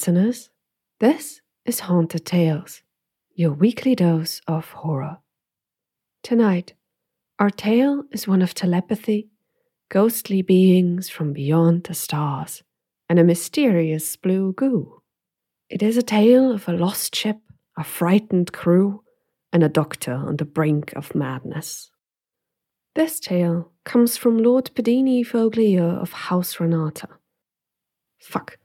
Listeners. This is Haunted Tales, your weekly dose of horror. Tonight, our tale is one of telepathy, ghostly beings from beyond the stars, and a mysterious blue goo. It is a tale of a lost ship, a frightened crew, and a doctor on the brink of madness. This tale comes from Lord Padini Foglia of House Renata. Fuck.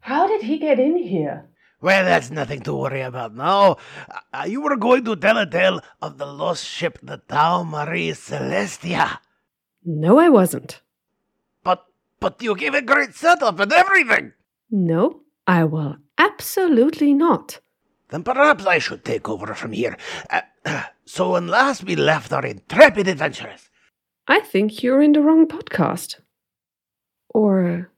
How did he get in here? Well, that's nothing to worry about now. Uh, you were going to tell a tale of the lost ship, the Tau Marie Celestia. No, I wasn't. But, but you gave a great setup and everything. No, I will absolutely not. Then perhaps I should take over from here. Uh, so, when last we left our intrepid adventurers. I think you're in the wrong podcast. Or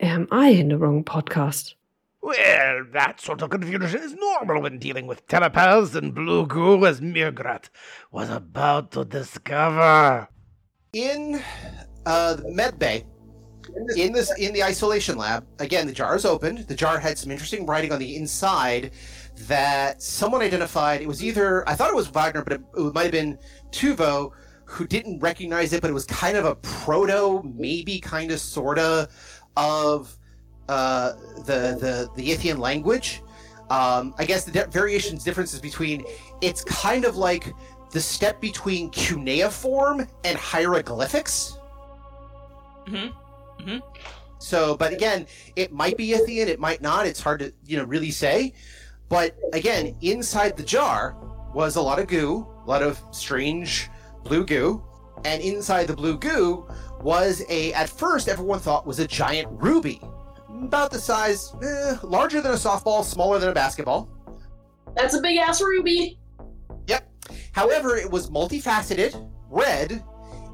am I in the wrong podcast? Well, that sort of confusion is normal when dealing with telepaths and blue goo, as Mirgrat was about to discover. In uh, med bay, in this in the isolation lab, again the jar is opened. The jar had some interesting writing on the inside that someone identified. It was either I thought it was Wagner, but it, it might have been Tuvo who didn't recognize it, but it was kind of a proto, maybe kind of sorta of uh, the the the Yithian language. Um, I guess the de- variations differences between it's kind of like the step between cuneiform and hieroglyphics. Mm-hmm. Mm-hmm. So, but again, it might be Yithian, it might not. It's hard to you know really say. But again, inside the jar was a lot of goo, a lot of strange blue goo, and inside the blue goo was a at first everyone thought was a giant ruby about the size, eh, larger than a softball, smaller than a basketball. That's a big ass ruby. Yep. However, it was multifaceted, red,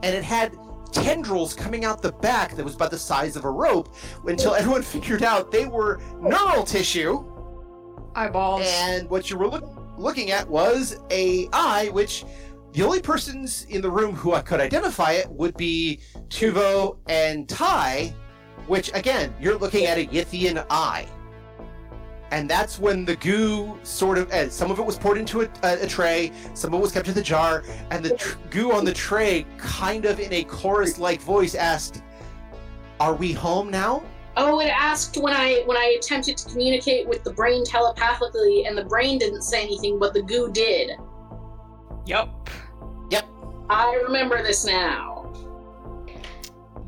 and it had tendrils coming out the back that was about the size of a rope until everyone figured out they were neural tissue. Eyeballs. And what you were look- looking at was a eye, which the only persons in the room who could identify it would be Tuvo and Ty, which again, you're looking at a Yithian eye. And that's when the goo sort of, uh, some of it was poured into a, a, a, tray, some of it was kept in the jar, and the tr- goo on the tray, kind of in a chorus like voice, asked, Are we home now? Oh, it asked when I when I attempted to communicate with the brain telepathically, and the brain didn't say anything, but the goo did. Yup. Yep. I remember this now.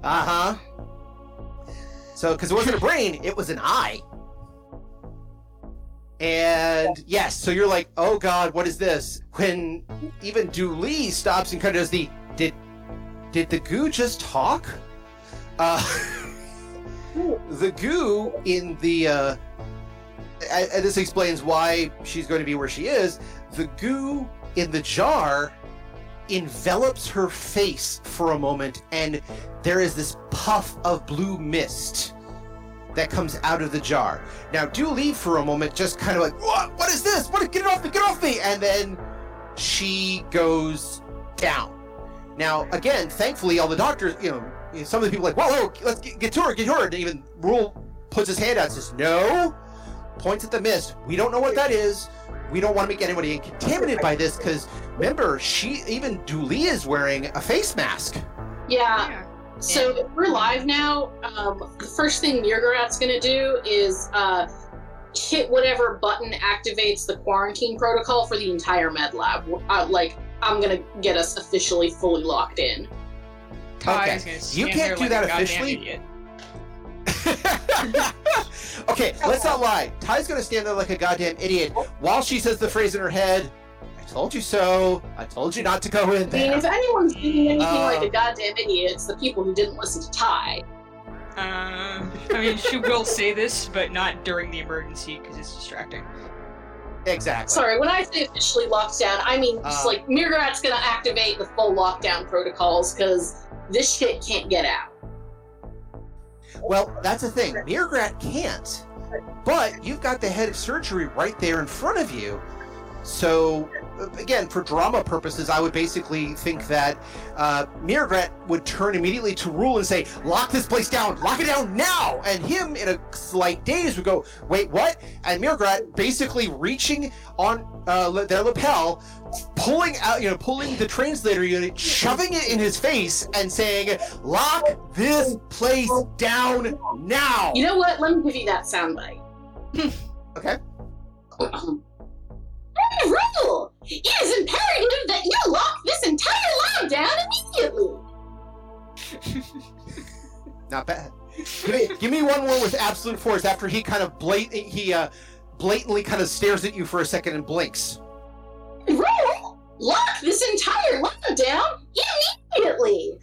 Uh huh. So, because it wasn't a brain, it was an eye. And yes, so you're like, oh god, what is this? When even Dooley stops and kind of does the, did, did the goo just talk? Uh, the goo in the, uh, and this explains why she's going to be where she is. The goo in the jar envelops her face for a moment, and there is this puff of blue mist that comes out of the jar. Now, Dooley for a moment, just kind of like, what? What is this? What? Get it off me! Get off me! And then she goes down. Now, again, thankfully, all the doctors, you know, some of the people like, whoa, whoa, let's get, get to her, get to her. And even Rule puts his hand out and says, no, points at the mist. We don't know what that is. We don't want to make anybody contaminated by this because remember, she even Dooley is wearing a face mask. Yeah. yeah. So if we're live now, um, the first thing Mirgrat's gonna do is uh, hit whatever button activates the quarantine protocol for the entire med lab. Uh, like, I'm gonna get us officially fully locked in. Okay. You can't do like that officially. Okay, let's not lie. Ty's gonna stand there like a goddamn idiot while she says the phrase in her head. I told you so. I told you not to go in I mean, if anyone's doing anything Uh, like a goddamn idiot, it's the people who didn't listen to Ty. Uh, I mean, she will say this, but not during the emergency because it's distracting. Exactly. Sorry, when I say officially locked down, I mean just Uh. like Mirgrat's gonna activate the full lockdown protocols because this shit can't get out. Well, that's the thing. Mirgrat can't. But you've got the head of surgery right there in front of you. So, again, for drama purposes, I would basically think that uh, Mirgrat would turn immediately to Rule and say, Lock this place down! Lock it down now! And him, in a slight daze, would go, Wait, what? And Mirgrat basically reaching on uh, their lapel, pulling out, you know, pulling the translator unit, shoving it in his face, and saying, Lock this place down now! You know what? Let me give you that soundbite. Okay. Rule! It is imperative that you lock this entire lab down immediately! Not bad. Give me, give me one more with absolute force after he kind of blat- he uh, blatantly kind of stares at you for a second and blinks. Rule! Lock this entire lab down immediately!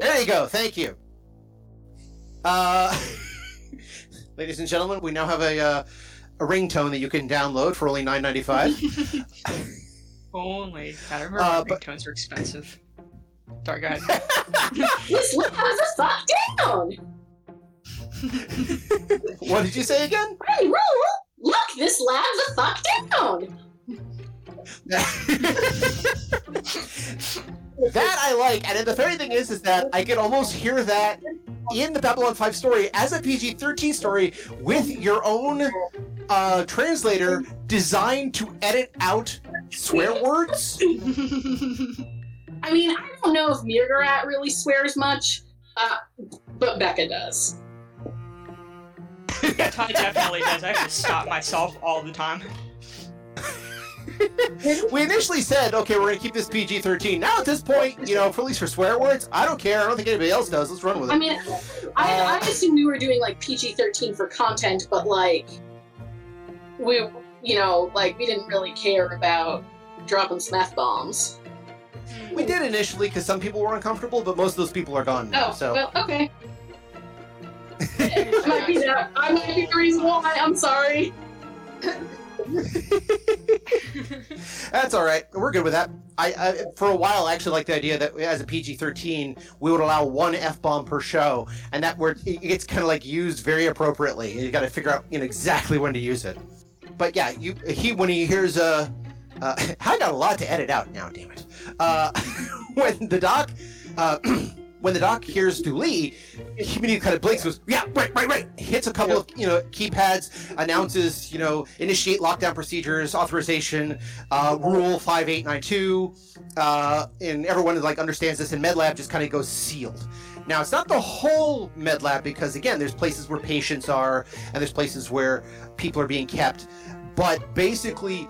There you go. Thank you. Uh, ladies and gentlemen, we now have a uh, a ringtone that you can download for only nine ninety five. Only. God, I remember Uh, when but- ringtones were expensive. Sorry, go ahead. This lab is fucked down! what did you say again? Hey, Rule! Lock this lab a fuck down! that I like, and then the funny thing is, is that I can almost hear that in the Babylon Five story as a PG thirteen story with your own uh, translator designed to edit out swear words. I mean, I don't know if Mirgarat really swears much, uh, but Becca does. Ty definitely does. I have to stop myself all the time. we initially said, okay, we're gonna keep this PG thirteen. Now at this point, you know, for at least for swear words, I don't care. I don't think anybody else does. Let's run with it. I mean, I, I assumed we were doing like PG 13 for content, but like, we, you know, like, we didn't really care about dropping some F bombs. we did initially because some people were uncomfortable, but most of those people are gone now. Oh, so well, okay. I might be that. I might be the reason why. I'm sorry. That's all right. We're good with that. I, I for a while I actually liked the idea that as a PG thirteen we would allow one f bomb per show, and that where it gets kind of like used very appropriately. You got to figure out you know exactly when to use it. But yeah, you he when he hears uh, uh I got a lot to edit out now. Damn it. Uh, when the doc. Uh, When the doc hears Dooley, he immediately kind of blinks, goes, "Yeah, right, right, right." Hits a couple of you know keypads, announces you know initiate lockdown procedures, authorization, uh, rule 5892 uh, and everyone like understands this and medlab just kind of goes sealed now it's not the whole med lab because again there's places where patients are and there's places where people are being kept but basically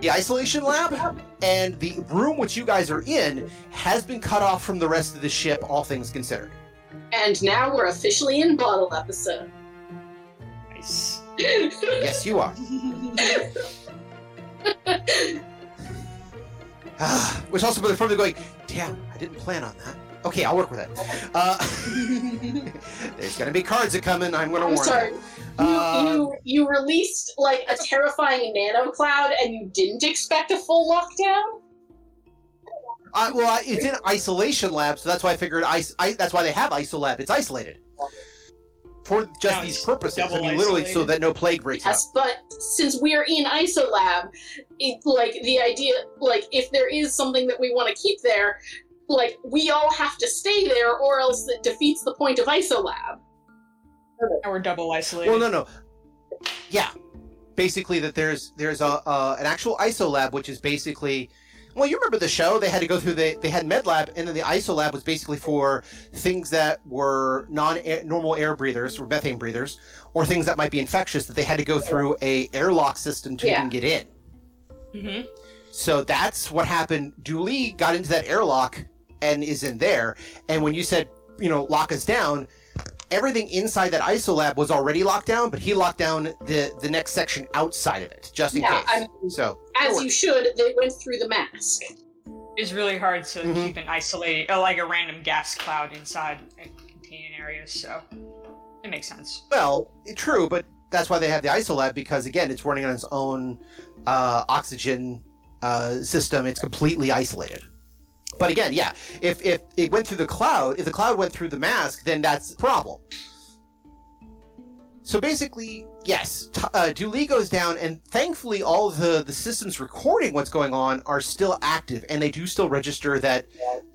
the isolation lab and the room which you guys are in has been cut off from the rest of the ship all things considered And now we're officially in bottle episode. Nice. yes you are Ah, which also but from the going damn i didn't plan on that okay i'll work with it uh, there's gonna be cards that come in i'm gonna I'm warn sorry. you You, Uh, you you released like a terrifying nano cloud, and you didn't expect a full lockdown. I, well, I, it's in isolation lab, so that's why I figured ice. I, that's why they have isolab. It's isolated for just Now these purposes. I mean, literally, so that no plague breaks out. Yes, but since we're in isolab, it like the idea like if there is something that we want to keep there, like we all have to stay there, or else it defeats the point of isolab. Now we're double isolated. Well, no, no. Yeah, basically that there's there's a uh, an actual ISO lab, which is basically. Well, you remember the show? They had to go through the they had med lab, and then the ISO lab was basically for things that were non normal air breathers or methane breathers, or things that might be infectious that they had to go through a airlock system to Yeah. even get in. hmm So that's what happened. Dooley got into that airlock and is in there. And when you said, you know, lock us down, everything inside that isolab was already locked down, but he locked down the the next section outside of it, just in Yeah, case. I mean, so As you should, they went through the mask. It's really hard to Mhm. keep an isolated, uh, like a random gas cloud inside a contained areas, so it makes sense. well, true, but that's why they have the isolab because again, it's running on its own uh, oxygen uh, system. It's completely isolated. But again, yeah, if if it went through the cloud, if the cloud went through the mask, then that's a problem. So basically, yes, t- uh, Dooley goes down, and thankfully, all the the systems recording what's going on are still active, and they do still register that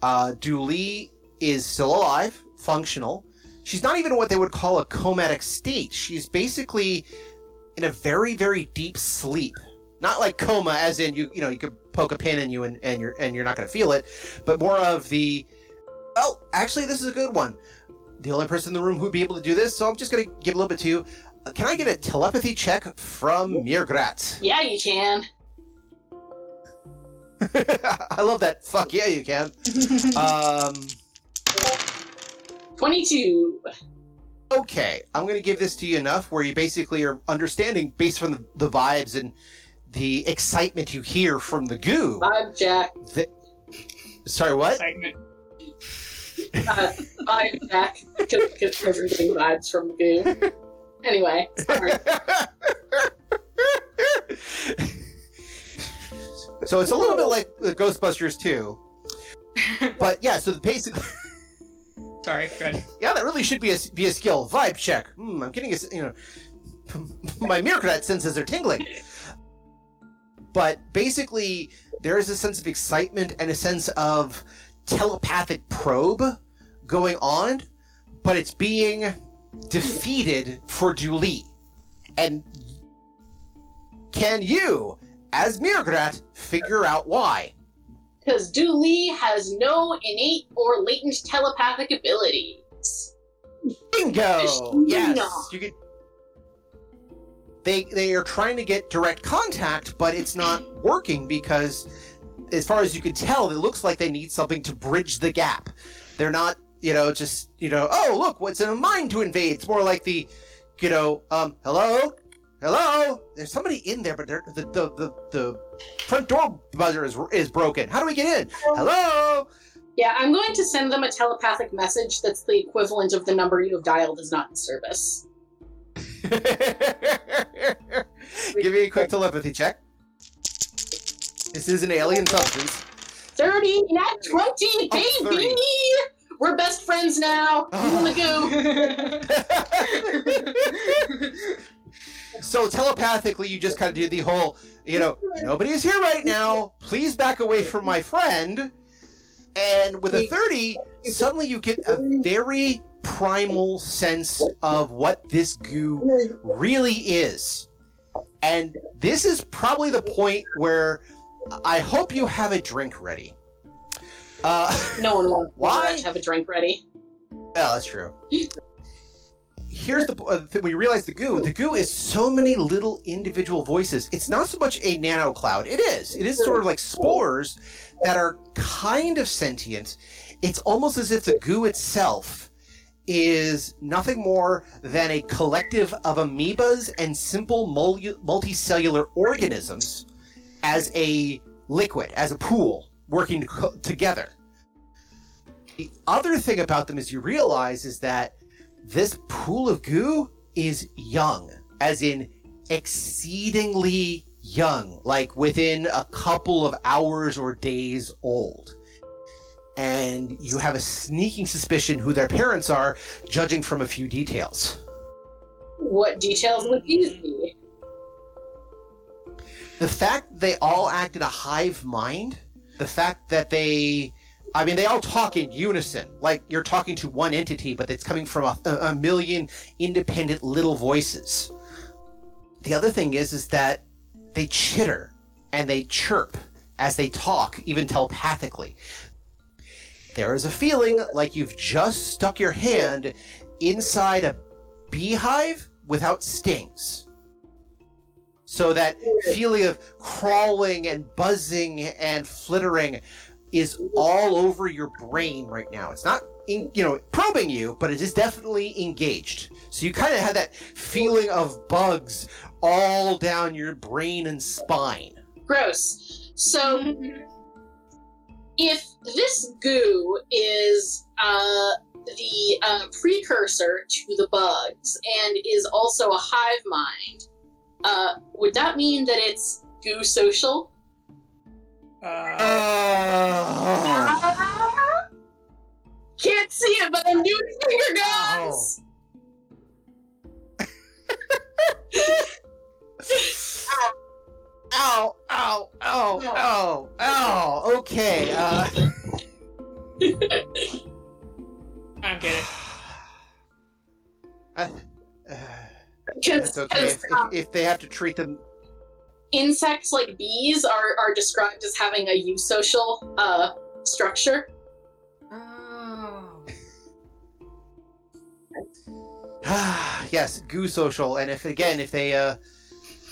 uh, Dooley is still alive, functional. She's not even what they would call a comatic state. She's basically in a very, very deep sleep. Not like coma, as in you, you know, you could poke a pin in you and, and you're and you're not going to feel it, but more of the. Oh, actually, this is a good one. The only person in the room who'd be able to do this, so I'm just going to give a little bit to you. Uh, can I get a telepathy check from Mirgrat? Yeah, you can. I love that. Fuck yeah, you can. Um, 22. okay, I'm going to give this to you enough where you basically are understanding based on the, the vibes and the excitement you hear from the goo. Vibe Jack. that- sorry, what? Excitement. Uh, vibe Jack. Because everything vibes from the goo. Anyway, sorry. so it's a little bit like the Ghostbusters too. But yeah, so the basically, Sorry, good. yeah, that really should be a be a skill. Vibe check. Hmm, I'm getting a s- you know, my Mirkrat senses are tingling. But basically, there is a sense of excitement and a sense of telepathic probe going on, but it's being defeated for Dooley. And can you, as Mirgrat, figure out why? Because Dooley has no innate or latent telepathic abilities. Bingo! Yes, off. you get. They they are trying to get direct contact, but it's not working because, as far as you can tell, it looks like they need something to bridge the gap. They're not, you know, just you know, oh look, what's in a mind to invade? It's more like the, you know, um, hello, hello. There's somebody in there, but they're- the the the, the front door buzzer is is broken. How do we get in? Hello. Yeah, I'm going to send them a telepathic message that's the equivalent of the number you have dialed is not in service. Give me a quick telepathy check. This is an alien substance. 30, not 20, baby! Oh, 30. We're best friends now. You so telepathically, you just kind of do the whole, you know, nobody is here right now. Please back away from my friend. And with a 30, suddenly you get a very primal sense of what this goo really is. And this is probably the point where I hope you have a drink ready. Uh, No one wants Why? to have a drink ready. Oh, that's true. Here's the uh, thing: when you realize the goo, the goo is so many little individual voices. It's not so much a nano cloud. It is. It is sort of like spores that are kind of sentient. It's almost as if the goo itself is nothing more than a collective of amoebas and simple multicellular organisms as a liquid, as a pool, working together. The other thing about them is you realize is that this pool of goo is young, as in exceedingly young, like within a couple of hours or days old. And you have a sneaking suspicion who their parents are, judging from a few details. What details would these be? the fact they all act in a hive mind, the fact that they, I mean, they all talk in unison, like you're talking to one entity, but it's coming from a, a million independent little voices. The other thing is, is that they chitter and they chirp as they talk, even telepathically. There is a feeling like you've just stuck your hand inside a beehive without stings. So that feeling of crawling and buzzing and flittering is all over your brain right now. It's not in, you know, probing you, but it is definitely engaged. So you kind of have that feeling of bugs all down your brain and spine. Gross. So, if this goo is uh, the uh, precursor to the bugs and is also a hive mind, uh, would that mean that it's goo social? Uh, Uh, Can't see it, but I'm doing finger guns. ow, ow, ow, ow, ow. Okay. Uh, I don't get it. uh, uh, Because it's okay if, um, if, if they have to treat them. insects like bees are, are described as having a eusocial uh, structure. Oh. yes, goo social. And if again, if they uh,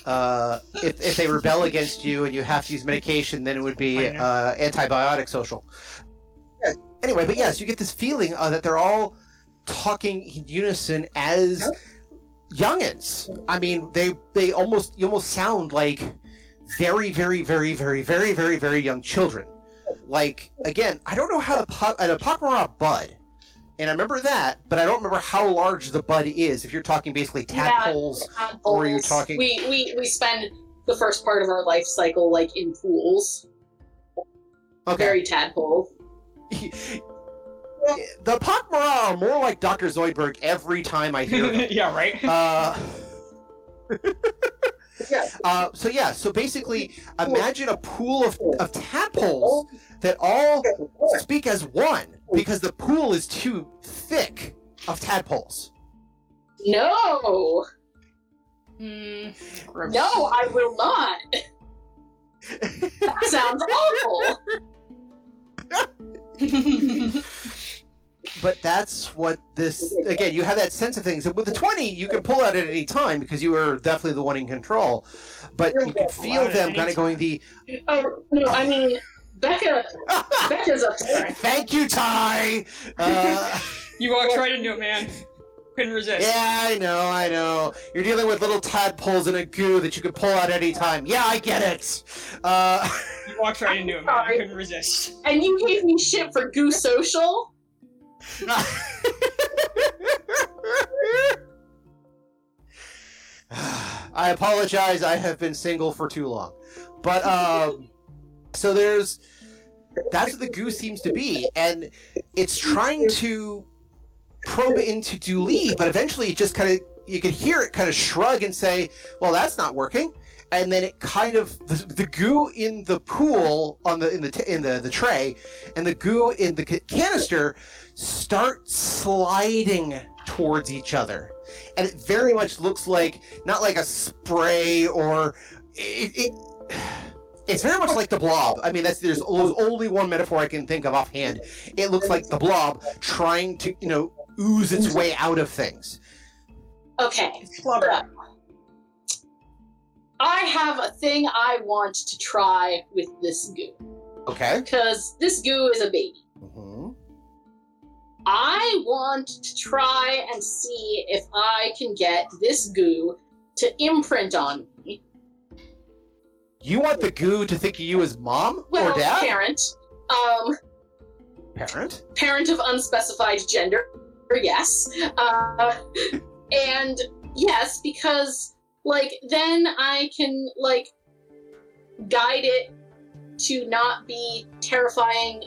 uh, if if they rebel against you and you have to use medication, then it would be uh, antibiotic social. Yeah, Anyway, but yes, you get this feeling uh, that they're all talking in unison as youngins. I mean, they they almost you almost sound like very, very, very, very, very, very, very young children. Like again, I don't know how to pop an Pakmara bud, and I remember that, but I don't remember how large the bud is. If you're talking basically tadpoles, Or you're talking- We, we we spend the first part of our life cycle like in pools, okay. very tadpole. the Pakmara are more like Dr. Zoidberg every time I hear them. yeah, right. Uh, Yeah. uh, so yeah, so basically, imagine a pool of, of tadpoles that all speak as one because the pool is too thick of tadpoles. No, Mm, no, I will not. That sounds awful. But that's what this again. You have that sense of things. With the twenty, you can pull out at any time because you are definitely the one in control. But you can feel them kind of going the. Oh no, I mean Becca. Becca's a Thank you, Ty. Uh, you walked right into it, man. Couldn't resist. yeah, I know, I know. You're dealing with little tadpoles in a goo that you can pull out any time. Yeah, I get it. Uh, You walked right into it, man. I couldn't resist. and you gave me shit for Goo Social. I apologize. I have been single for too long. But um, so there's that's what the goo seems to be, and it's trying to probe into Dooley, but eventually it just kind of you can hear it kind of shrug and say, "Well, that's not working." And then it kind of the, the goo in the pool on the in the t- in the the tray, and the goo in the ca- canister start sliding towards each other, and it very much looks like not like a spray or it. it it's very much like the blob. I mean, that's there's, only one metaphor I can think of offhand. It looks like the blob trying to, you know, ooze its way out of things. Okay. I have a thing I want to try with this goo Okay. because this goo is a baby. hmm I want to try and see if I can get this goo to imprint on me. You want the goo to think of you as mom Well, or dad? parent, um, Parent. parent of unspecified gender. Yes, uh, and yes, because like then I can like guide it to not be terrifying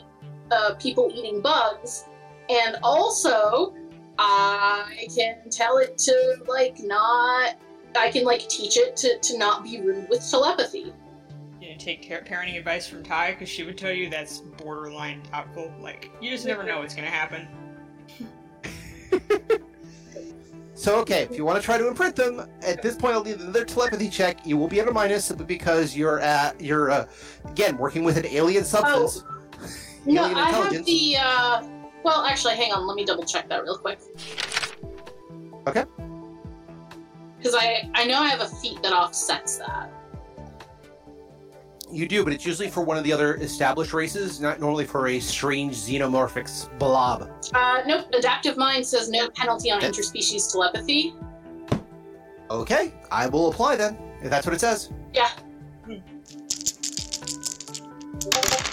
uh, people eating bugs, and also I can tell it to like not. I can like teach it to, to not be rude with telepathy. You take care- parenting advice from Ty because she would tell you that's borderline doubtful. Like, you just never know what's gonna happen. So okay, if you want to try to imprint them, at this point I'll need another telepathy check. You will be at a minus simply because you're at you're uh, again working with an alien substance. No, Alien I have the. Uh, well, actually, hang on. Let me double check that real quick. Okay. Because I I know I have a feat that offsets that. You do, but it's usually for one of the other established races, not normally for a strange xenomorphic blob. Uh, nope. Adaptive Mind says no penalty on interspecies telepathy. Okay, I will apply then, if that's what it says. Yeah.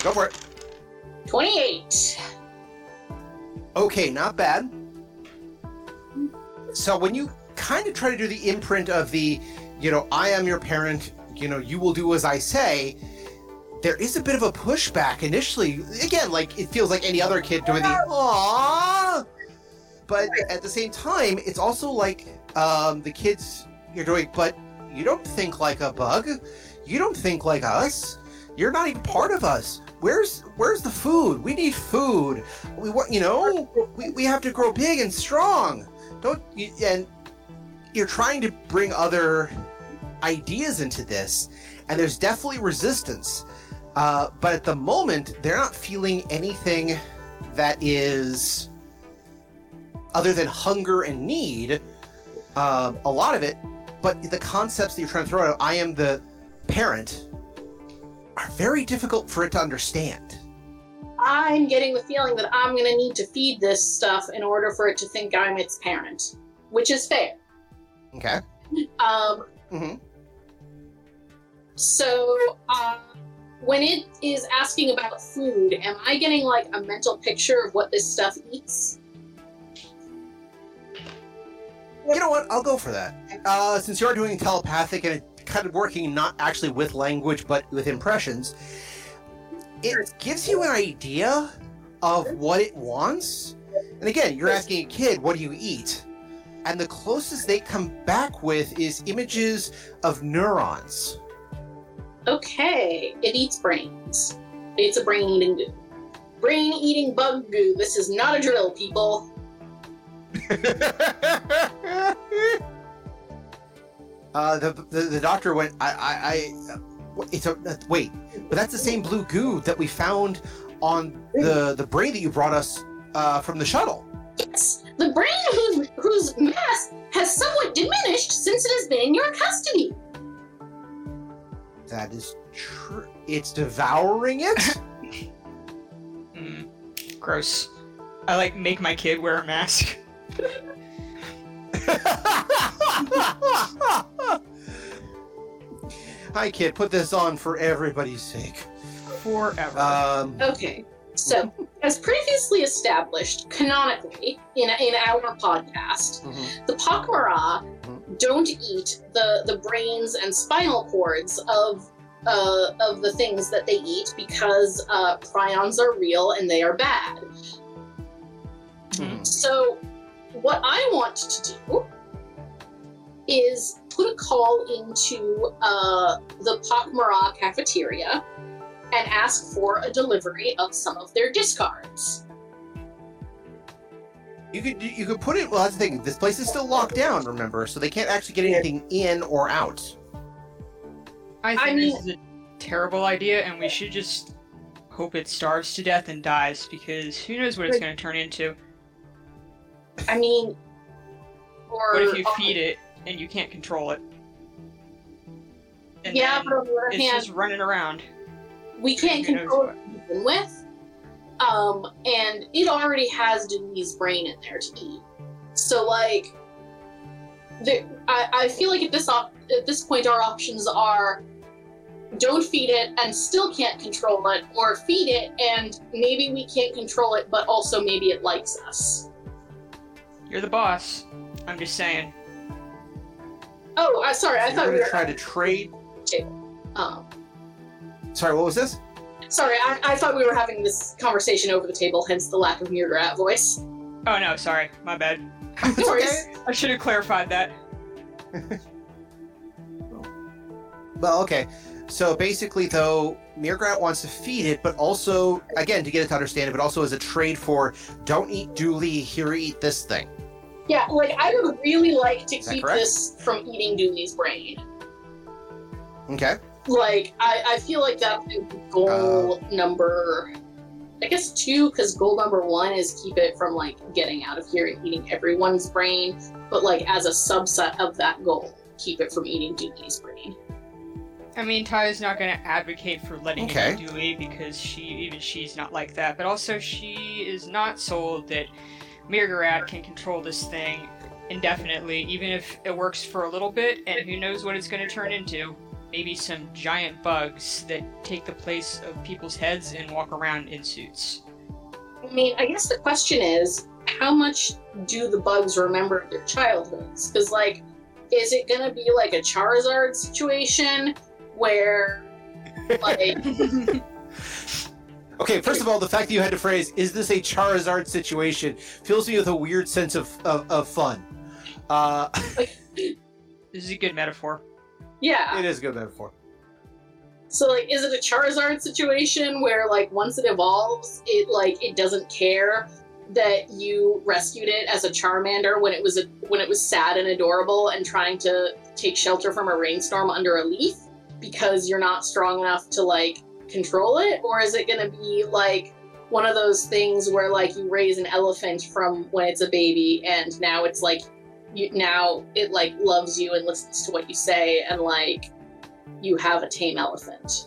Go for it. 28. Okay, not bad. So when you kind of try to do the imprint of the, you know, I am your parent, you know, you will do as I say, there is a bit of a pushback initially. Again, like it feels like any other kid doing the aww. But at the same time, it's also like um, the kids you're doing, but you don't think like a bug. You don't think like us. You're not even part of us. Where's where's the food? We need food. We want you know we, we have to grow big and strong. Don't you, and you're trying to bring other ideas into this, and there's definitely resistance. Uh, but at the moment, they're not feeling anything that is other than hunger and need. Um, a lot of it, but the concepts that you're trying to throw out, I am the parent, are very difficult for it to understand. I'm getting the feeling that I'm going to need to feed this stuff in order for it to think I'm its parent, which is fair. Okay. Um, hmm so, uh, when it is asking about food, am I getting like a mental picture of what this stuff eats? You know what? I'll go for that. Uh, since you are doing telepathic and kind of working not actually with language but with impressions, it gives you an idea of what it wants. And again, you're asking a kid, what do you eat? And the closest they come back with is images of neurons. Okay, it eats brains. It's a brain eating goo. Brain eating bug goo. This is not a drill, people. uh, the, the the doctor went. I I, I it's a uh, wait, but that's the same blue goo that we found on the the brain that you brought us uh, from the shuttle. Yes, the brain whose, whose mass has somewhat diminished since it has been in your custody. That is true. It's devouring it. Mm, gross. I like make my kid wear a mask. Hi, kid. Put this on for everybody's sake. Forever. Um, Okay, so as previously established canonically in, in our podcast, mhm. the Pakmara don't eat the, the brains and spinal cords of uh, of the things that they eat because uh, prions are real and they are bad. Mhm. So, what I want to do is put a call into uh, the Pakmara cafeteria and ask for a delivery of some of their discards. You could you could put it. Well, that's the thing. This place is still locked down. Remember, so they can't actually get anything in or out. I think I this is a terrible idea, and we should just hope it starves to death and dies, because who knows what it's going to turn into. I mean, or What if you feed it and you can't control it? And yeah, but on the other it's hand, just running around. we can't control what. it with. Um, and it already has Dooley's brain in there to eat. So like, the, I, I feel like at this op- at this point our options are don't feed it and still can't control it, or feed it and maybe we can't control it, but also maybe it likes us. You're the boss. I'm just saying. Oh, I sorry, I So thought you're we gonna were try to trade. um, Sorry, what was this? Sorry, I, I thought we were having this conversation over the table, hence the lack of Murderat uh, voice. Oh no, sorry. My bad. It's Sorry. okay. I should have clarified that. Well, okay. So basically, though, Mirgrat wants to feed it, but also, again, to get it to understand it, but also as a trade for don't eat Dooley, here eat this thing. Yeah, like I would really like to keep correct? this from eating Dooley's brain. Okay. Like I, I feel like that would goal Uh. number I guess two, because goal number one is keep it from like getting out of here and eating everyone's brain. But like as a subset of that goal, keep it from eating Dooley's brain. I mean, Ty's not going to advocate for letting Okay. you do it because she, even she's not like that. But also, she is not sold that Mirgarat can control this thing indefinitely, even if it works for a little bit. And who knows what it's going to turn into? Maybe some giant bugs that take the place of people's heads and walk around in suits. I mean, I guess the question is, how much do the bugs remember their childhoods? Because, like, is it gonna be like a Charizard situation where, like, Okay, first of all, the fact that you had to phrase "Is this a Charizard situation?" fills me with a weird sense of of, of fun. Uh, This is a good metaphor. Yeah? it is a good metaphor. So, like, is it a Charizard situation where, like, once it evolves, it like it doesn't care that you rescued it as a Charmander when it was a, when it was sad and adorable and trying to take shelter from a rainstorm under a leaf because you're not strong enough to like control it, or is it going to be like one of those things where like you raise an elephant from when it's a baby and now it's like you now it like loves you and listens to what you say and like you have a tame elephant.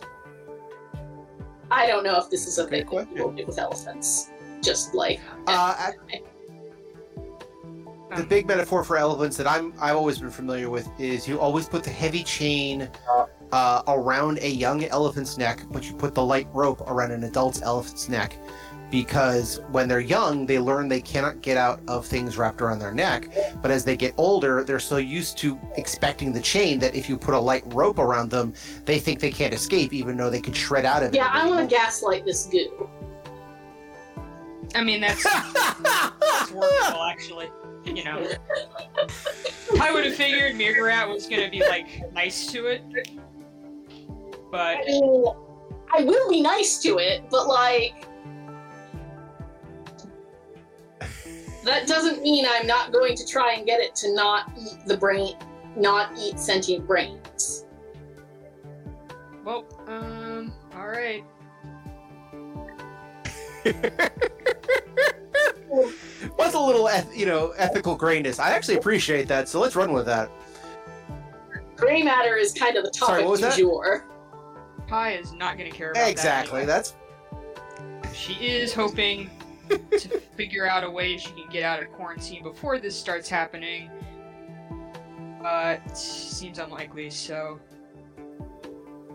I don't know if this is a Good thing question. people do with elephants. Just like Uh, the big metaphor for elephants that I'm I've always been familiar with is you always put the heavy chain uh, around a young elephant's neck, but you put the light rope around an adult elephant's neck. Because when they're young, they learn they cannot get out of things wrapped around their neck. But as they get older, they're so used to expecting the chain that if you put a light rope around them, they think they can't escape, even though they could shred out of it. yeah, I want to gaslight this goo. I mean, that's, that's workable, actually. You know. I would have figured Mirgarat was going to be, like, nice to it. But I mean, I will be nice to it, but like. That doesn't mean I'm not going to try and get it to not eat the brain, not eat sentient brains. Well, um, alright. What's a little, eth- you know, ethical grayness? I actually appreciate that, so let's run with that. Gray matter is kind of the Sorry, topic what was du that? jour. Ty is not going to care about Exactly. that. That's She is hoping to figure out a way she can get out of quarantine before this starts happening. But seems unlikely, so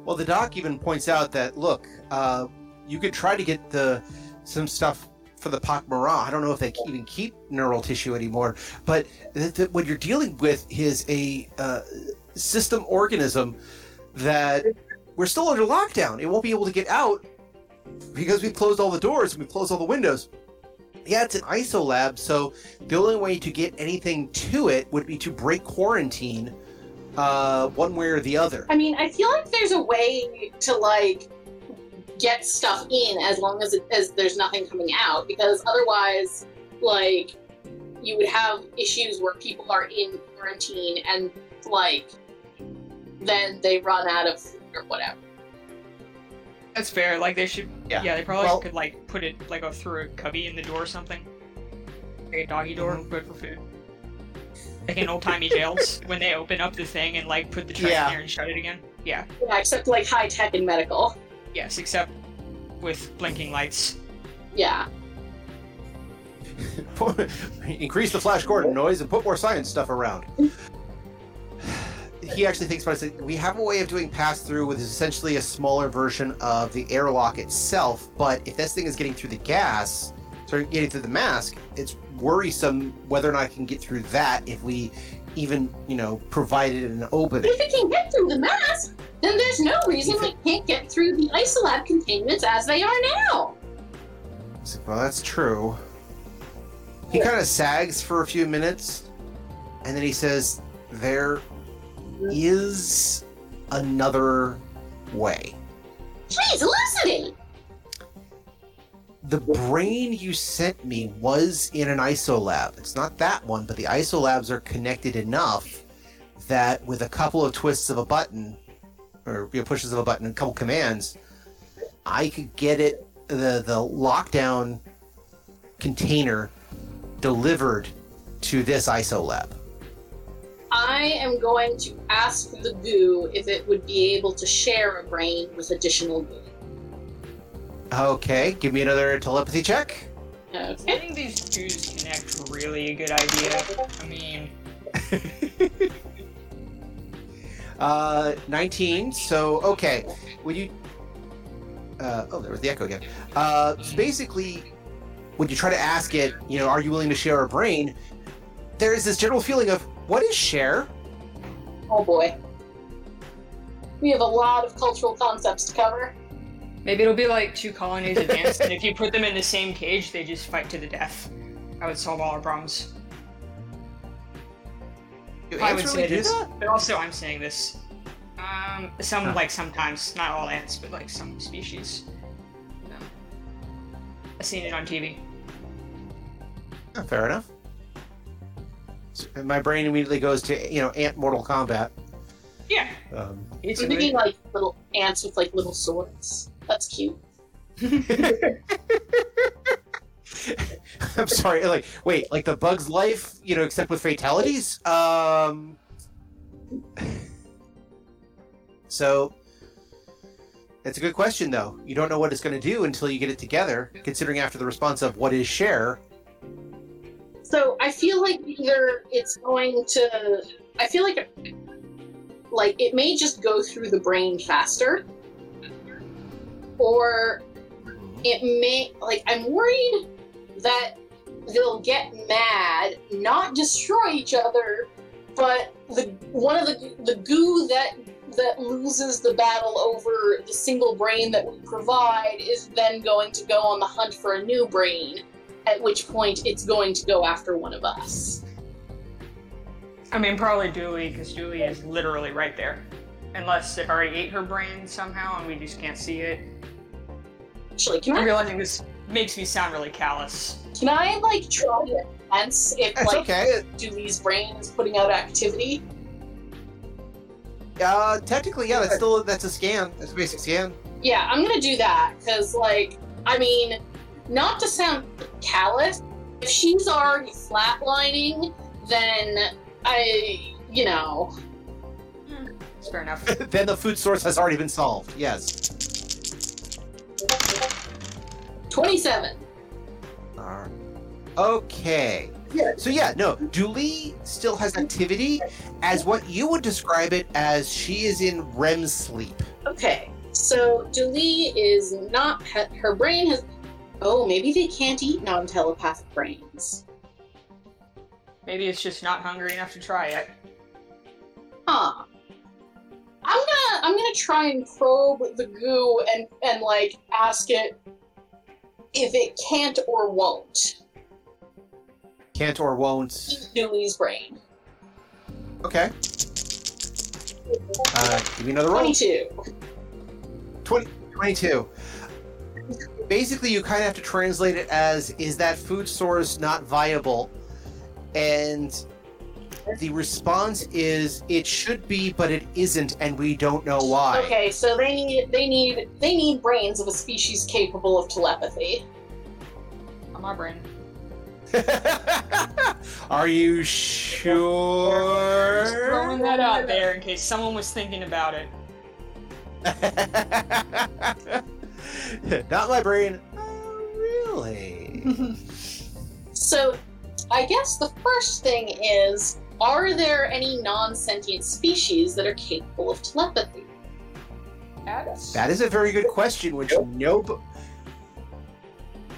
well. The doc even points out that look, uh, you could try to get the some stuff for the Pakmara. I don't know if they even keep neural tissue anymore, but th- th- what you're dealing with is a uh, system organism that we're still under lockdown. It won't be able to get out because we've closed all the doors and we've closed all the windows. Yeah, it's an ISO lab, so the only way to get anything to it would be to break quarantine, uh, one way or the other. I mean, I feel like there's a way to like get stuff in as long as it, as there's nothing coming out, because otherwise, like, you would have issues where people are in quarantine and like then they run out of food or whatever. That's fair. Like they should, Yeah. yeah, they probably Well- could like put it like go through a cubby in the door or something, like a doggy door, Mhm. good for food. Like in old timey jails when they open up the thing and like put the tray Yeah. in there and shut it again. Yeah. Yeah, except like high tech and medical. Yes, except with blinking lights. Yeah. Increase the Flash Gordon noise and put more science stuff around. He actually thinks about it. We have a way of doing pass through with essentially a smaller version of the airlock itself, but if this thing is getting through the gas, sorry, getting through the mask, it's worrisome whether or not it can get through that if we even, you know, provide it an opening. If it can get through the mask, then there's no reason it can't get through the isolab containments as they are now. Well, that's true. He kind of sags for a few minutes, and then he says, There is another way. Please elucidate. The brain you sent me was in an isolab. It's not that one, but the isolabs are connected enough that with a couple of twists of a button, or you know, pushes of a button, and a couple commands, I could get it the the lockdown container delivered to this isolab. I am going to ask the goo if it would be able to share a brain with additional goo. Okay, give me another telepathy check. I Okay. think these Jews connect really a good idea. I mean, Uh, 19. So, okay. When you. Uh, oh, there was the echo again. Uh, so basically, when you try to ask it, you know, are you willing to share a brain? There is this general feeling of, what is share? Oh boy. We have a lot of cultural concepts to cover. maybe it'll be like two colonies advanced, and if you put them in the same cage, they just fight to the death. I would solve all our problems. Do I would say really this, but also I'm saying this. Um, some like sometimes, not all ants, but like some species. No. I've seen it on TV. Yeah, fair enough. So, and my brain immediately goes to, you know, ant Mortal Kombat. Yeah, Um, it's I'm thinking like little ants with like little swords. That's cute. I'm sorry. Like, wait, like the bug's life, you know, except with fatalities. Um. So, that's a good question, though. You don't know what it's going to do until you get it together. Considering after the response of "What is share?" So I feel like either it's going to. I feel like, like it may just go through the brain faster, or it may like I'm worried that they'll get mad, not destroy each other, but the one of the the goo that that loses the battle over the single brain that we provide is then going to go on the hunt for a new brain at which point it's going to go after one of us. I mean, probably Dooley, because Dooley is literally right there. Unless it already ate her brain somehow and we just can't see it. Actually, can I'm I realizing this makes me sound really callous. can I like try to sense if It's like okay. Dooley's brain is putting out activity? Uh, technically, yeah, that's still that's a scan. That's a basic scan. Yeah, I'm gonna do that because like I mean, not to sound callous, if she's already flatlining, then I you know It's fair enough. then the food source has already been solved. Yes. twenty seven. Alright. Okay. So yeah, no, Dooley still has activity as what you would describe it as she is in REM sleep. Okay, so Dooley is not her brain has. Oh, maybe they can't eat non-telepathic brains. Maybe it's just not hungry enough to try it. Huh. I'm gonna I'm gonna try and probe the goo and and like ask it if it can't or won't Can't or won't. eat Dooley's brain. Okay. Uh, give me another roll. Twenty-two. 20, 22. Basically, you kind of have to translate it as is that food source not viable? And the response is it should be, but it isn't, and we don't know why. Okay, so they need they need they need brains of a species capable of telepathy. On my brain. Are you sure Just sure? throwing that out there in case someone was thinking about it. Not my brain. Oh, really? So, I guess the first thing is are there any non sentient species that are capable of telepathy? That's That is a very good question, which nope.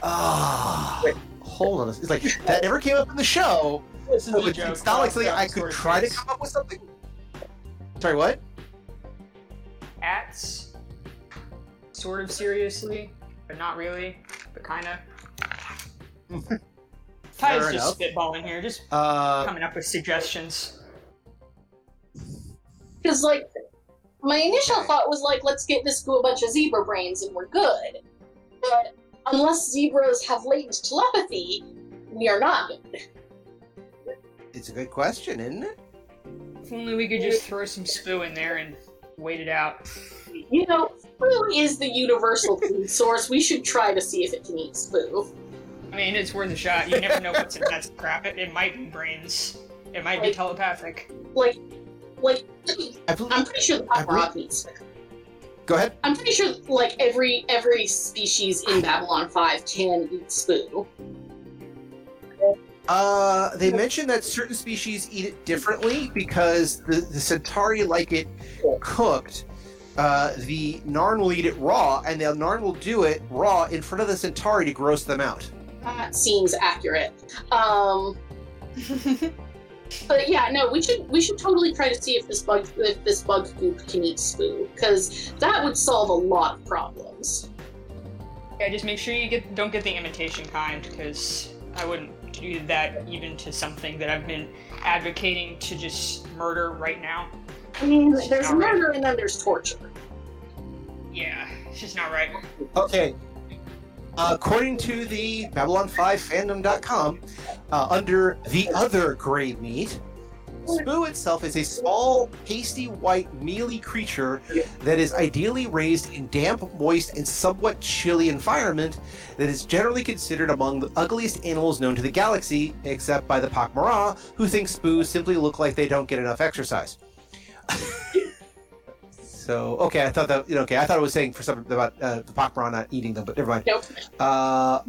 Ah, hold on. It's like that never came up in the show. this is So a it's, joke. it's not like something I could try to come up with something. Sorry, what? Ats, sort of seriously, but not really, but kind of. Fair Ty's just spitballing here, just Uh, coming up with suggestions. Because, like, my initial thought was, like, let's get this to a bunch of zebra brains and we're good. But unless zebras have latent telepathy, we are not good. it's a good question, isn't it? If only we could just throw some spoo in there and wait it out. You know, spoo is the universal food source. We should try to see if it can eat spoo. I mean, it's worth a shot. You never know what's in that crap. It, it might be brains. It might be telepathic. Like, like I believe, I'm pretty sure the I believe- Paparot needs. go ahead. I'm pretty sure like every every species in Babylon Five can eat spoo. Uh, they mentioned that certain species eat it differently because the, the Centauri like it cooked. Uh, the Narn will eat it raw, and the Narn will do it raw in front of the Centauri to gross them out. That seems accurate. Um, but yeah, no, we should we should totally try to see if this bug if this bug goop can eat spoo because that would solve a lot of problems. Yeah, just make sure you get don't get the imitation kind because I wouldn't do that even to something that I've been advocating to just murder right now. I mean, It's there's not right. murder and then there's torture. Yeah, it's just not right. Okay. according to the Babylon5fandom.com, uh, under the other gray meat, Spoo itself is a small, pasty white, mealy creature that is ideally raised in damp, moist, and somewhat chilly environment that is generally considered among the ugliest animals known to the galaxy, except by the Pakmara, who think Spoos simply look like they don't get enough exercise. so, okay, I thought that, you know, okay, I thought it was saying for something about uh, the Pakmara not eating them, but never mind. Nope. Uh,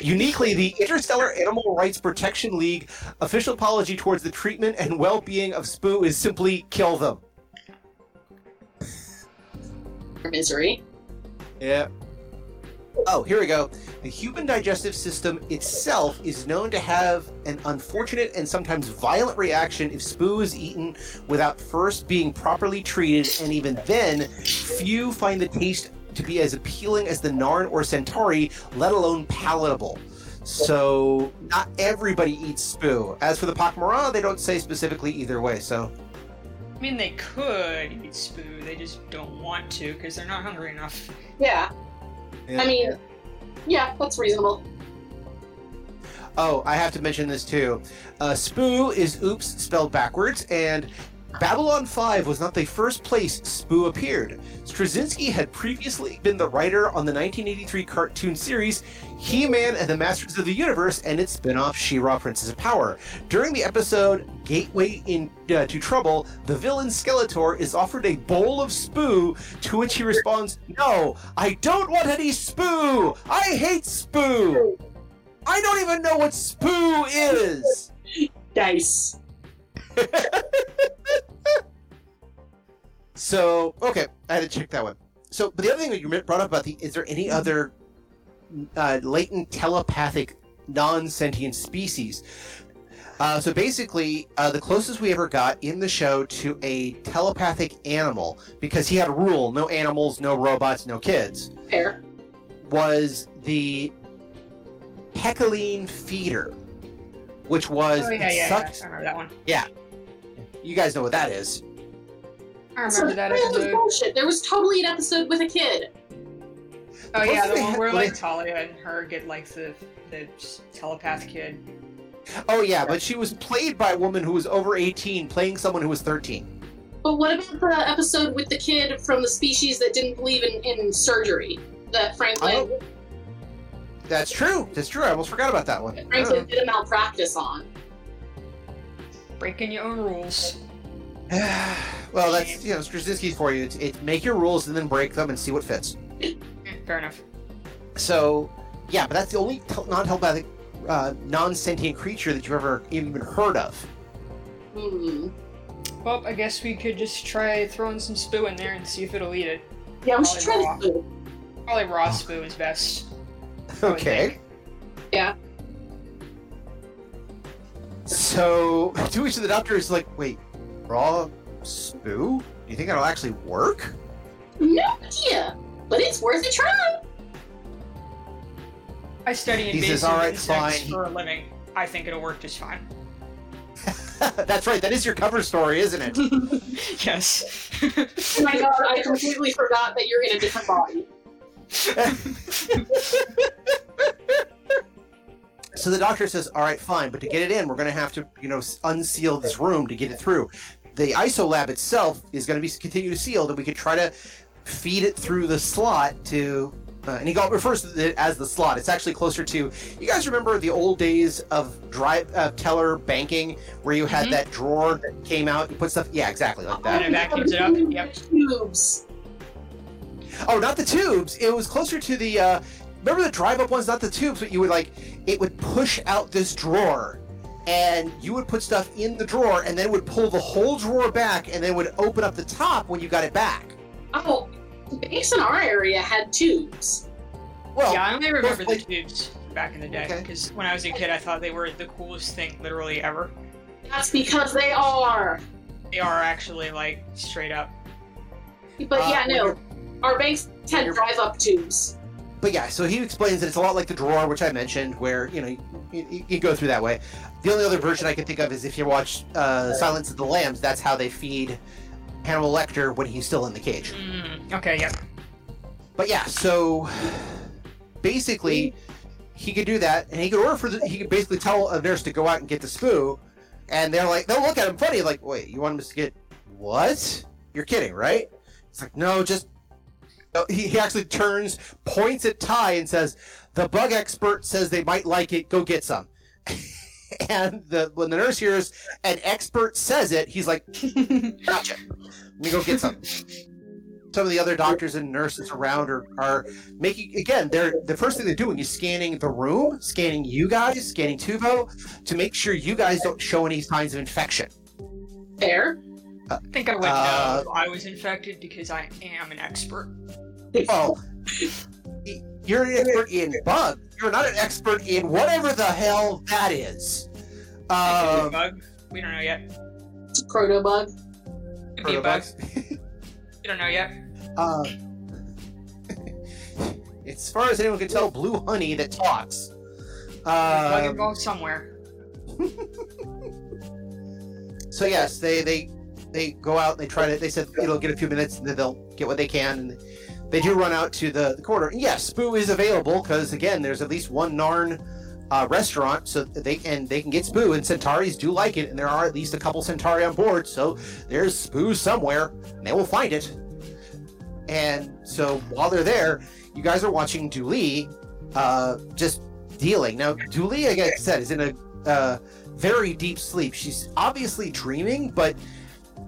uniquely, the Interstellar Animal Rights Protection League official apology towards the treatment and well-being of Spoo is simply kill them. Misery. Yeah. Oh, here we go. The human digestive system itself is known to have an unfortunate and sometimes violent reaction if Spoo is eaten without first being properly treated, and even then, few find the taste to be as appealing as the Narn or Centauri, let alone palatable. So, not everybody eats Spoo. As for the Pakmara, they don't say specifically either way, so. I mean, they could eat Spoo, they just don't want to because they're not hungry enough. Yeah. Yeah. I mean, yeah, that's reasonable. Oh, I have to mention this too. Uh, Spoo is oops spelled backwards, and Babylon 5 was not the first place Spoo appeared. Straczynski had previously been the writer on the 1983 cartoon series He Man and the Masters of the Universe and its spin off She Ra Princess of Power. During the episode Gateway in, uh, to Trouble, the villain Skeletor is offered a bowl of Spoo, to which he responds, No, I don't want any Spoo! I hate Spoo! I don't even know what Spoo is! Dice. So, okay, I had to check that one. So, but the other thing that you brought up about the is there any other uh, latent telepathic non-sentient species? Uh, so basically, uh, the closest we ever got in the show to a telepathic animal, because he had a rule: no animals, no robots, no kids, Fair. was the Hecaline feeder, which was Oh, yeah, yeah, sucks- yeah. I remember that one. Yeah. You guys know what that is. I remember that that episode. bullshit. There was totally an episode with a kid. Oh, yeah, the one where, like, Talia and her get, like, the, the telepath kid. Oh yeah, but she was played by a woman who was over 18 playing someone who was 13. But what about the episode with the kid from the species that didn't believe in, in surgery? That Franklin Oh, That's true. That's true. I almost forgot about that one. Franklin oh. did a malpractice on. Breaking your own rules. well, that's you know Straczynski's for you. It's, it's make your rules and then break them and see what fits. Fair enough. So yeah, but that's the only tel- non-telepathic, uh, non-sentient creature that you've ever even heard of. Hmm. Well, I guess we could just try throwing some spoo in there and see if it'll eat it. Yeah, we should try Raw. this. Probably raw spoo is best. Okay. Yeah. So to which the doctor is like, wait, raw spoo? Do you think that'll actually work? No idea, but it's worth a try. I study He says, invasive "Alright, insects fine." for a living. I think it'll work just fine. that's right. That is your cover story, isn't it? yes. Oh my god, I completely forgot that you're in a different body. So the doctor says, "All right, fine, but to get it in, we're going to have to, you know, unseal this room to get it through. The ISO lab itself is going to be continue to sealed, and we could try to feed it through the slot to Uh, and he got, refers to it as the slot. It's actually closer to. You guys remember the old days of drive uh, teller banking, where you had Mhm. that drawer that came out, and put stuff. Yeah, exactly like that. And it vacuums it up. Yep. Tubes. Oh, not the tubes. It was closer to the. Uh, remember the drive-up ones, not the tubes, but you would like it would push out this drawer, and you would put stuff in the drawer, and then it would pull the whole drawer back, and then would open up the top when you got it back. Oh, banks in our area had tubes. Well, yeah, I only remember the tubes back in the day Okay. because when I was a kid, I thought they were the coolest thing literally ever. That's because they are. They are actually like straight up. But Uh, yeah, no. Our banks had you're- drive-up tubes. but yeah, so he explains that it's a lot like the drawer, which I mentioned, where you know you, you, you go through that way. The only other version I can think of is if you watch uh, Silence of the Lambs. That's how they feed Hannibal Lecter when he's still in the cage. Mm, okay, yep. But yeah, so basically, he could do that, and he could order for the. He could basically tell a nurse to go out and get the spoo, and they're like, they'll look at him funny, like, "Wait, you want him to get what? You're kidding, right?" It's like, no, just. No, He, he actually turns, points at Ty, and says, "The bug expert says they might like it. Go get some." and the when the nurse hears an expert says it, he's like, "Gotcha. Let me go get some." Some of the other doctors and nurses around are, are making again they're the first thing they're doing is scanning the room scanning you guys scanning tuvo to make sure you guys don't show any signs of infection Fair. I think I would Uh, know I was infected because I am an expert. well you're an expert in bug you're not an expert in whatever the hell that is Could be a um, bug. We don't know yet. It's a protobug. Could be a bug. protobugs. We don't know yet. Uh, as far as anyone can tell blue honey that talks bug um, somewhere. So yes, they they they go out. And they try to. They said it'll get a few minutes, and then they'll get what they can. And they do run out to the, the corner. And yes, Spoo is available because again, there's at least one Narn uh, restaurant, so they and they can get Spoo. And Centauri's do like it, and there are at least a couple Centauri on board. So there's Spoo somewhere, and they will find it. And so while they're there, you guys are watching Dooley uh, just dealing. Now, Dooley, like I said, is in a uh, very deep sleep. She's obviously dreaming, but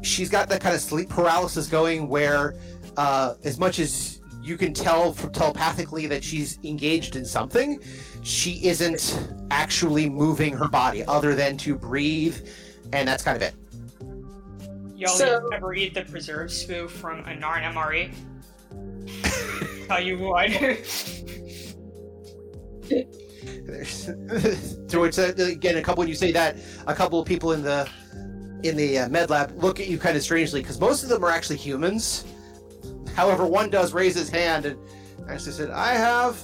she's got that kind of sleep paralysis going where, uh, as much as you can tell from telepathically that she's engaged in something, she isn't actually moving her body other than to breathe, and that's kind of it. Y'all So- ever eat the preserved spoo from a Narn MRE? Tell you. There's, so it's uh, again a couple when you say that a couple of people in the in the uh, med lab look at you kind of strangely because most of them are actually humans. However, one does raise his hand and actually said, "I have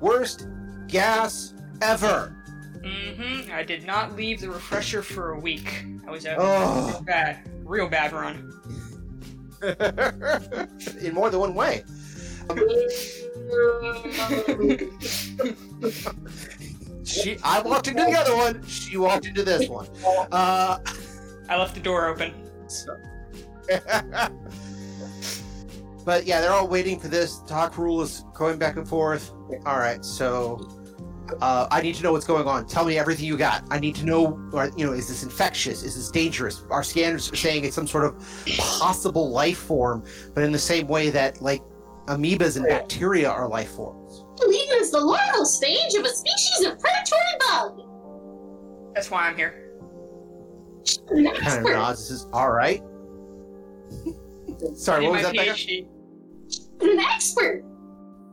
worst gas ever." mm-hmm I did not leave the refresher for a week. I was a Oh. bad, real bad run. In more than one way. She, I walked into the other one. She walked into this one. Uh, I left the door open. but yeah, they're all waiting for this. Talk rule is going back and forth. All right, so uh, I need to know what's going on. Tell me everything you got. I need to know, or, you know, is this infectious? Is this dangerous? Our scanners are saying it's some sort of possible life form, but in the same way that like amoebas and bacteria are life forms. Believing is the larval stage of a species of predatory bug. That's why I'm here. An Kind of expert. nods. This is all right. Sorry, I what was my that? Becca? PhD. An expert.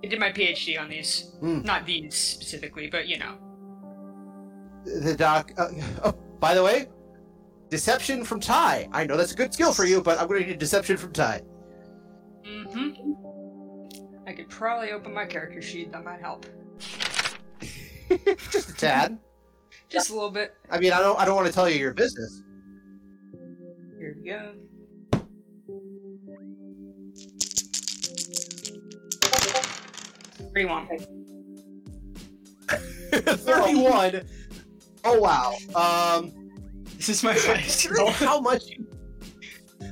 I did my PhD on these. Hmm. Not these specifically, but you know. the doc. Uh, oh, by the way, deception from Ty. I know that's a good skill for you, but I'm going to need deception from Ty. Mm-hmm. I could probably open my character sheet. That might help. Just a tad. Just a little bit. I mean, I don't. I don't want to tell you your business. Here we go. Thirty-one. Thirty-one. Oh wow. Um, This is my highest how much? You,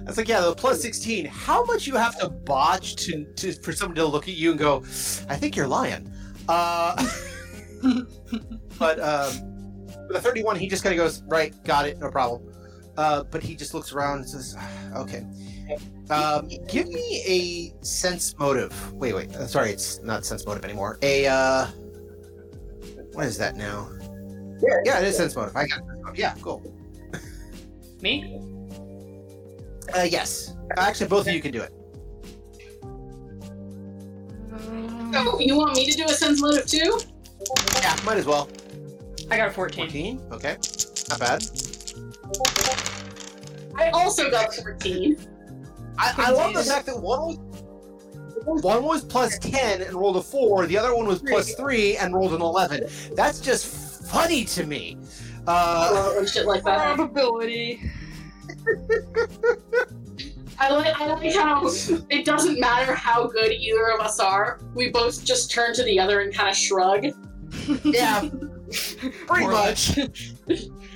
It's like, yeah, the plus 16. How much you have to botch to, to for someone to look at you and go, I think you're lying. Uh, but um, with a 31, he just kind of goes, right, got it, no problem. Uh, but he just looks around and says, okay. Um, give me a sense motive. Wait, wait. Uh, sorry, it's not sense motive anymore. A, uh, what is that now? Yeah, yeah, it is sense motive. I got it. Yeah, cool. Me? Uh, yes. Actually, both of you can do it. Oh, you want me to do a sense motive too? Yeah, might as well. I got a 14. 14. Okay. Not bad. I also got 14. I, I love the fact that one was one was plus 10 and rolled a 4, the other one was plus 3 and rolled an 11. That's just funny to me. Uh, and shit like that. Probability. I like, I like how it doesn't matter how good either of us are. We both just turn to the other and kind of shrug. yeah, pretty much.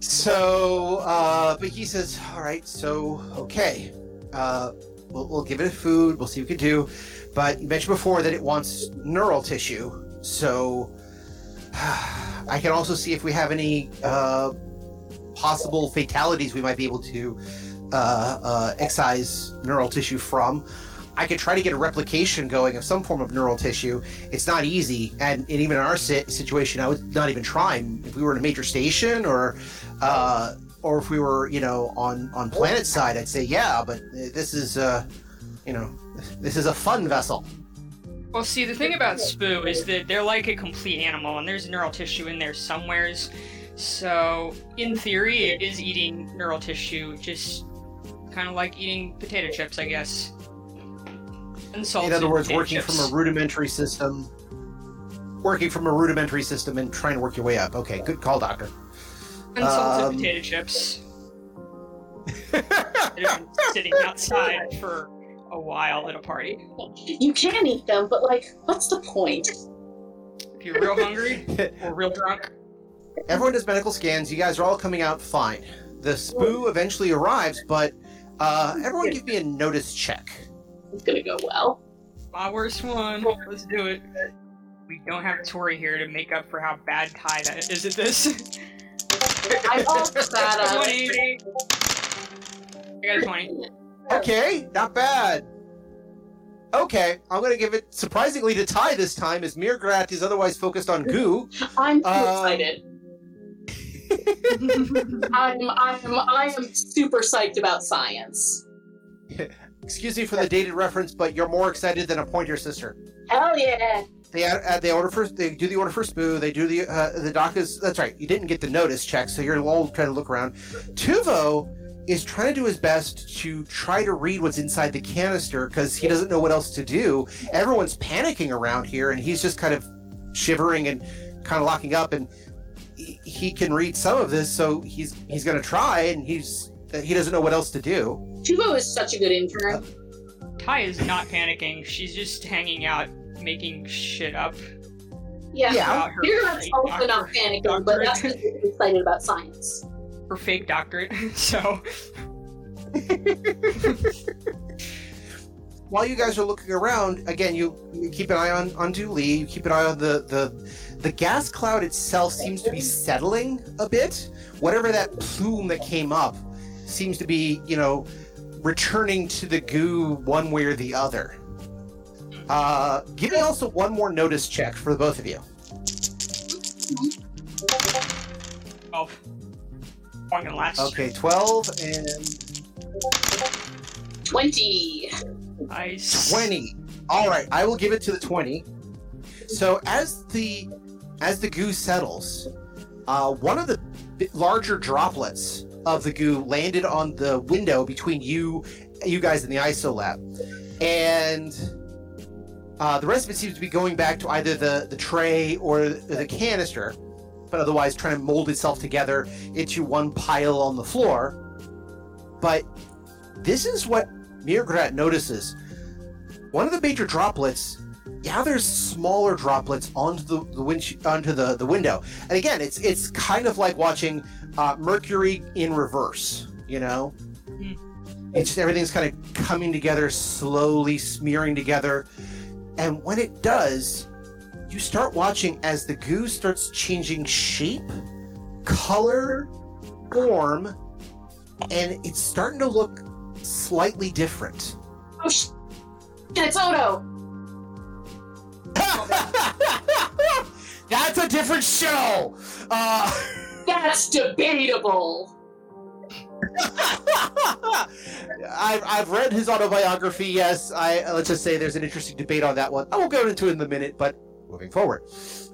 So, uh, but he says, all right, so, okay. Uh, we'll, we'll give it a food, we'll see what we can do. But you mentioned before that it wants neural tissue, so I can also see if we have any uh, possible fatalities we might be able to uh, uh, excise neural tissue from. I could try to get a replication going of some form of neural tissue. It's not easy, and, and even in our si- situation, I would not even try. If we were in a major station, or uh, or if we were, you know, on on planet side, I'd say yeah. But this is, uh, you know, this is a fun vessel. Well, see, the thing about Spoo is that they're like a complete animal, and there's neural tissue in there somewheres. So, in theory, it is eating neural tissue, just kind of like eating potato chips, I guess. Unsalted in other words, working from a rudimentary system. Working from a rudimentary system and trying to work your way up. Okay, good call, Doctor. Unsalted um, potato chips. They've been sitting outside for a while at a party. You can eat them, but like, what's the point? If you're real hungry or real drunk, Everyone does medical scans. You guys are all coming out fine. The spoo eventually arrives, but uh, everyone give me a notice check. It's gonna go well. my worst one. Let's do it. We don't have Tori here to make up for how bad Ty that is at this. I also that uh, 20. I got a 20. Okay, not bad. Okay, I'm gonna give it surprisingly to Ty this time, as Mirgrat is otherwise focused on goo. I'm too Um, excited. I'm I'm I am super psyched about science. Excuse me for the dated reference, but you're more excited than a pointer sister. Hell yeah! They add, they order for they do the order for Spoo. They do the uh, the doc is that's right. You didn't get the notice check, so you're all trying to look around. Tuvo is trying to do his best to try to read what's inside the canister because he doesn't know what else to do. Everyone's panicking around here, and he's just kind of shivering and kind of locking up. And he, he can read some of this, so he's he's going to try, and he's he doesn't know what else to do. Tuvo is such a good intern. Ty is not panicking. She's just hanging out, making shit up. Yeah, Yeah. About her you're not fake also not doctor- panicking, but that's doctorate. because you're excited about science. Her fake doctorate. So, while you guys are looking around, again, you, you keep an eye on on Dooley. You keep an eye on the the the gas cloud itself seems to be settling a bit. Whatever that plume that came up seems to be, you know, returning to the goo one way or the other. Uh, give me also one more notice check for the both of you. 12. Going in last. Okay, twelve and Twenty. Nice. 20 all right i will give it to the 20 so as the as the goo settles uh, one of the larger droplets of the goo landed on the window between you you guys in the iso lab. And uh, the rest of it seems to be going back to either the the tray or the canister but otherwise trying to mold itself together into one pile on the floor. But this is what Mirgrat notices. One of the major droplets gathers smaller droplets onto the, the wind onto the, the window. And again it's it's kind of like watching uh, mercury in reverse you know It's just everything's kind of coming together slowly, smearing together. And when it does, you start watching as the goo starts changing shape, color, form, and it's starting to look slightly different. Oh shit! It's Odo. That's a different show. Uh, That's debatable. I've, I've read his autobiography. Yes, I let's just say there's an interesting debate on that one. I won't go into it in a minute, but moving forward.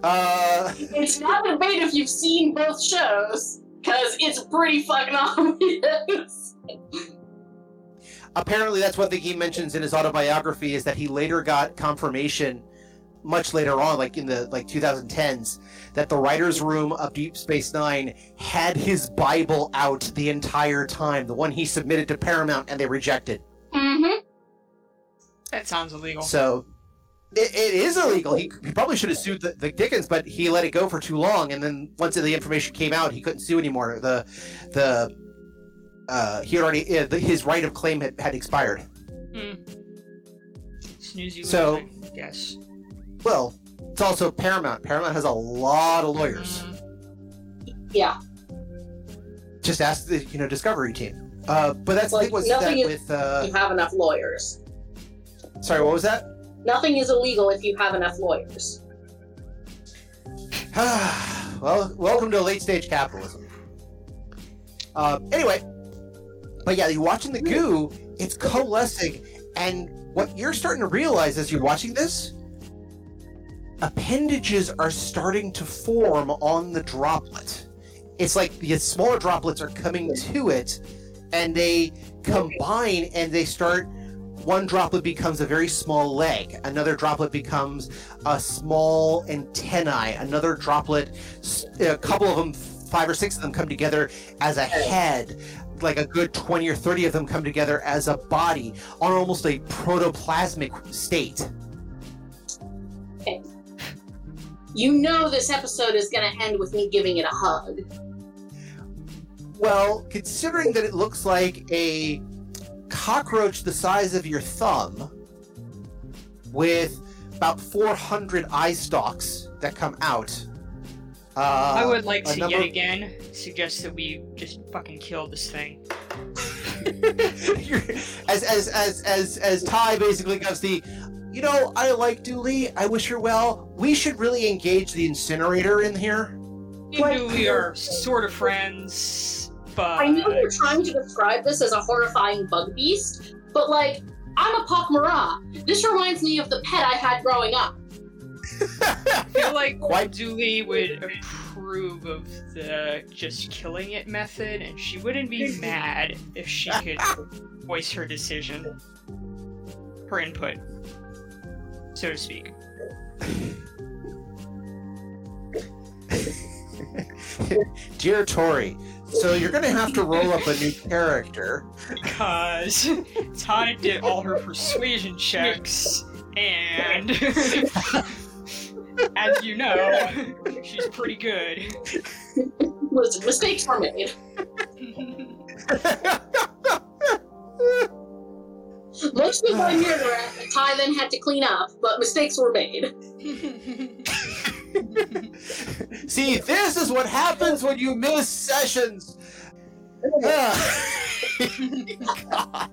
Uh, It's not a debate if you've seen both shows, because it's pretty fucking obvious. apparently, that's one thing he mentions in his autobiography is that he later got confirmation, much later on, like in the like 2010s, that the writers' room of Deep Space Nine had his Bible out the entire time, the one he submitted to Paramount, and they rejected. Mm-hmm. That sounds illegal. So it, it is illegal. He, he probably should have sued the, the Dickens, but he let it go for too long. And then once the information came out, he couldn't sue anymore. The the uh, he had already uh, the, his right of claim had, had expired. Hmm. Snoozy So- Yes. Well, it's also Paramount. Paramount has a lot of lawyers. Yeah. Just ask the you know Discovery team. Uh, but that's the Like, thing was that nothing is- with uh, You have enough lawyers. sorry, what was that? Nothing is illegal if you have enough lawyers. well, welcome to late stage capitalism. Uh, anyway, but yeah, you're watching the goo, it's coalescing, and what you're starting to realize as you're watching this, appendages are starting to form on the droplet. It's like the smaller droplets are coming to it, and they combine and they start. One droplet becomes a very small leg. Another droplet becomes a small antennae. Another droplet, a couple of them, five or six of them come together as a head. Like a good 20 or 30 of them come together as a body on almost a protoplasmic state. You know this episode is going to end with me giving it a hug. Well, considering that it looks like a cockroach the size of your thumb with about 400 eye stalks that come out. Uh, I would like to number- yet again suggest that we just fucking kill this thing. as as as as as Ty basically gives the, you know, I like Dooley. I wish her well. We should really engage the incinerator in here. You and we are sort of friends, but I know you're trying to describe this as a horrifying bug beast, but like, I'm a Pakmara. This reminds me of the pet I had growing up. I feel like Quite- Dooley would approve of the just killing it method, and she wouldn't be mad if she could voice her decision, her input, so to speak. Dear Tori, so you're gonna have to roll up a new character. Because Ty did all her persuasion checks, and as you know, she's pretty good. Was mistakes were made. Mostly by Murderat, that Ty then had to clean up, but mistakes were made. See, this is what happens when you miss sessions. God, what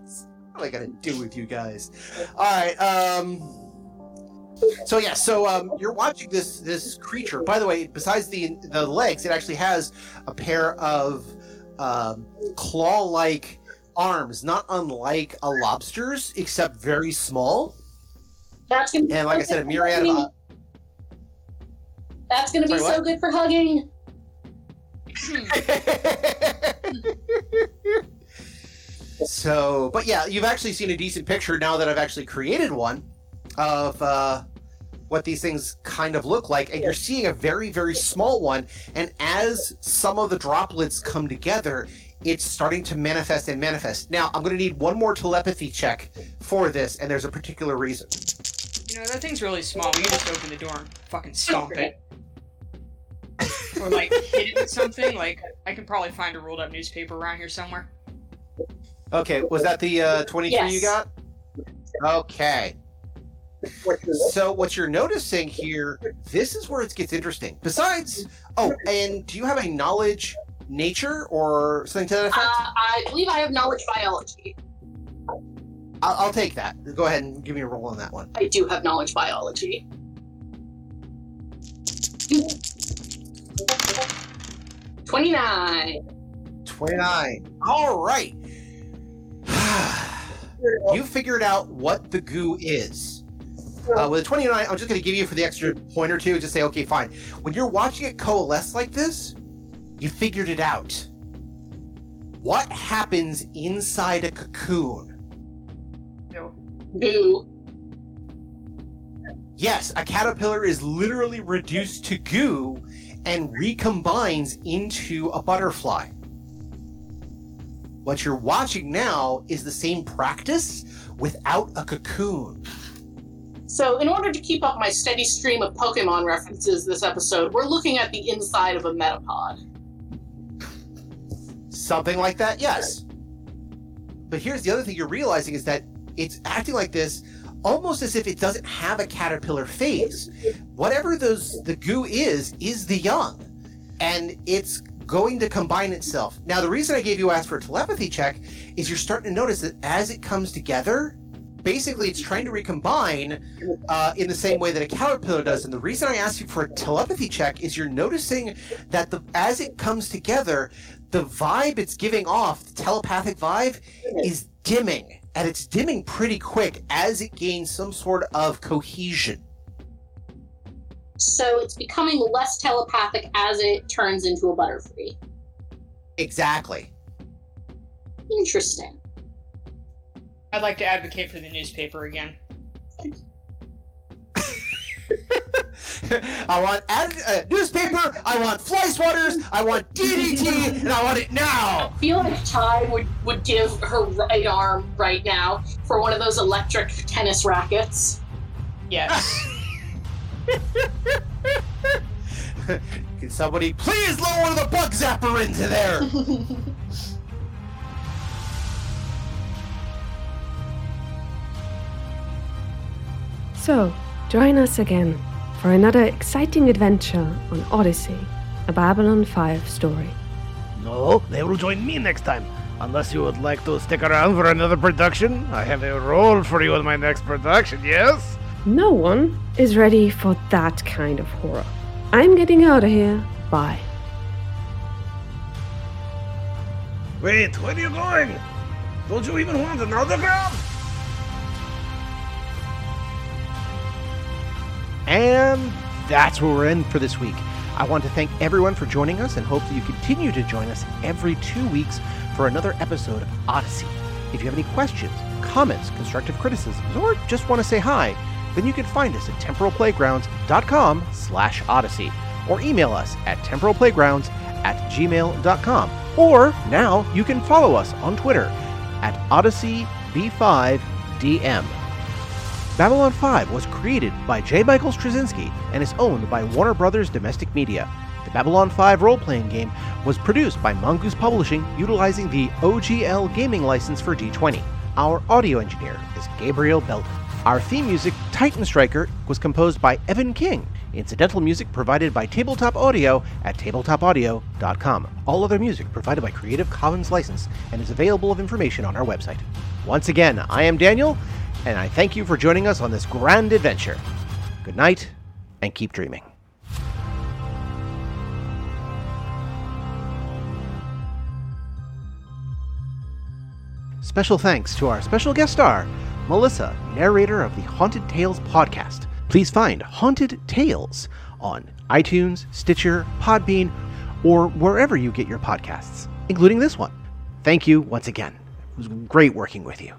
am I gonna do with you guys? All right. Um. So yeah. So um, you're watching this this creature. By the way, besides the the legs, it actually has a pair of um, claw-like arms, not unlike a lobster's, except very small. That's gonna be And like I said, a myriad of. That's gonna be Sorry, so what? good for hugging. so, but yeah, you've actually seen a decent picture now that I've actually created one of uh, what these things kind of look like, and you're seeing a very, very small one. And as some of the droplets come together, it's starting to manifest and manifest. Now, I'm going to need one more telepathy check for this, and there's a particular reason. You know, that thing's really small. We can just open the door and fucking stomp it. or like hit it with something. Like I can probably find a rolled up newspaper around here somewhere. Okay, was that the uh, 23 Yes. you got? Okay. So what you're noticing here, this is where it gets interesting. Besides, oh, and do you have a knowledge nature or something to that Uh, effect? I believe I have knowledge biology. I'll, I'll take that. Go ahead and give me a roll on that one. I do have knowledge biology. Twenty-nine. 29. All right. you figured out what the goo is. Uh, with a 29, I'm just going to give you for the extra point or two, just say, okay, fine. When you're watching it coalesce like this, you figured it out. What happens inside a cocoon? Goo. Yes, a caterpillar is literally reduced to goo and recombines into a butterfly. What you're watching now is the same practice without a cocoon. So, in order to keep up my steady stream of Pokemon references this episode, we're looking at the inside of a Metapod. Something like that, yes. But here's the other thing you're realizing is that it's acting like this almost as if it doesn't have a caterpillar phase. Whatever those the goo is is the young. And it's going to combine itself. Now the reason I gave you ask for a telepathy check is you're starting to notice that as it comes together, basically it's trying to recombine uh, in the same way that a caterpillar does. And the reason I asked you for a telepathy check is you're noticing that the as it comes together, the vibe it's giving off, the telepathic vibe, is dimming. And it's dimming pretty quick as it gains some sort of cohesion. So, it's becoming less telepathic as it turns into a Butterfree. Exactly. Interesting. I'd like to advocate for the newspaper again. I want ad- uh, newspaper, I want fly swatters, I want DDT, and I want it now! I feel like Ty would, would give her right arm right now for one of those electric tennis rackets. Yes. Can somebody please lower the bug zapper into there? So, join us again for another exciting adventure on Odyssey, a Babylon 5 story. No, they will join me next time. Unless you would like to stick around for another production, I have a role for you in my next production, yes? No one is ready for that kind of horror. I'm getting out of here. Bye. Wait, where are you going? Don't you even want another autograph? And that's where we're in for this week. I want to thank everyone for joining us and hope that you continue to join us every two weeks for another episode of Odyssey. If you have any questions, comments, constructive criticisms, or just want to say hi, then you can find us at temporalplaygrounds.com slash odyssey or email us at temporalplaygrounds at gmail.com. Or now you can follow us on Twitter at OdysseyB5DM. Babylon 5 was created by J. Michael Straczynski and is owned by Warner Brothers Domestic Media. The Babylon 5 role playing game was produced by Mongoose Publishing utilizing the OGL gaming license for D20. Our audio engineer is Gabriel Belton. Our theme music, Titan Striker, was composed by Evan King. Incidental music provided by Tabletop Audio at tabletopaudio.com. All other music provided by Creative Commons license and is available of information on our website. Once again, I am Daniel, and I thank you for joining us on this grand adventure. Good night, and keep dreaming. Special thanks to our special guest star, Melissa, narrator of the Haunted Tales podcast. Please find Haunted Tales on iTunes, Stitcher, Podbean, or wherever you get your podcasts, including this one. Thank you once again. It was great working with you.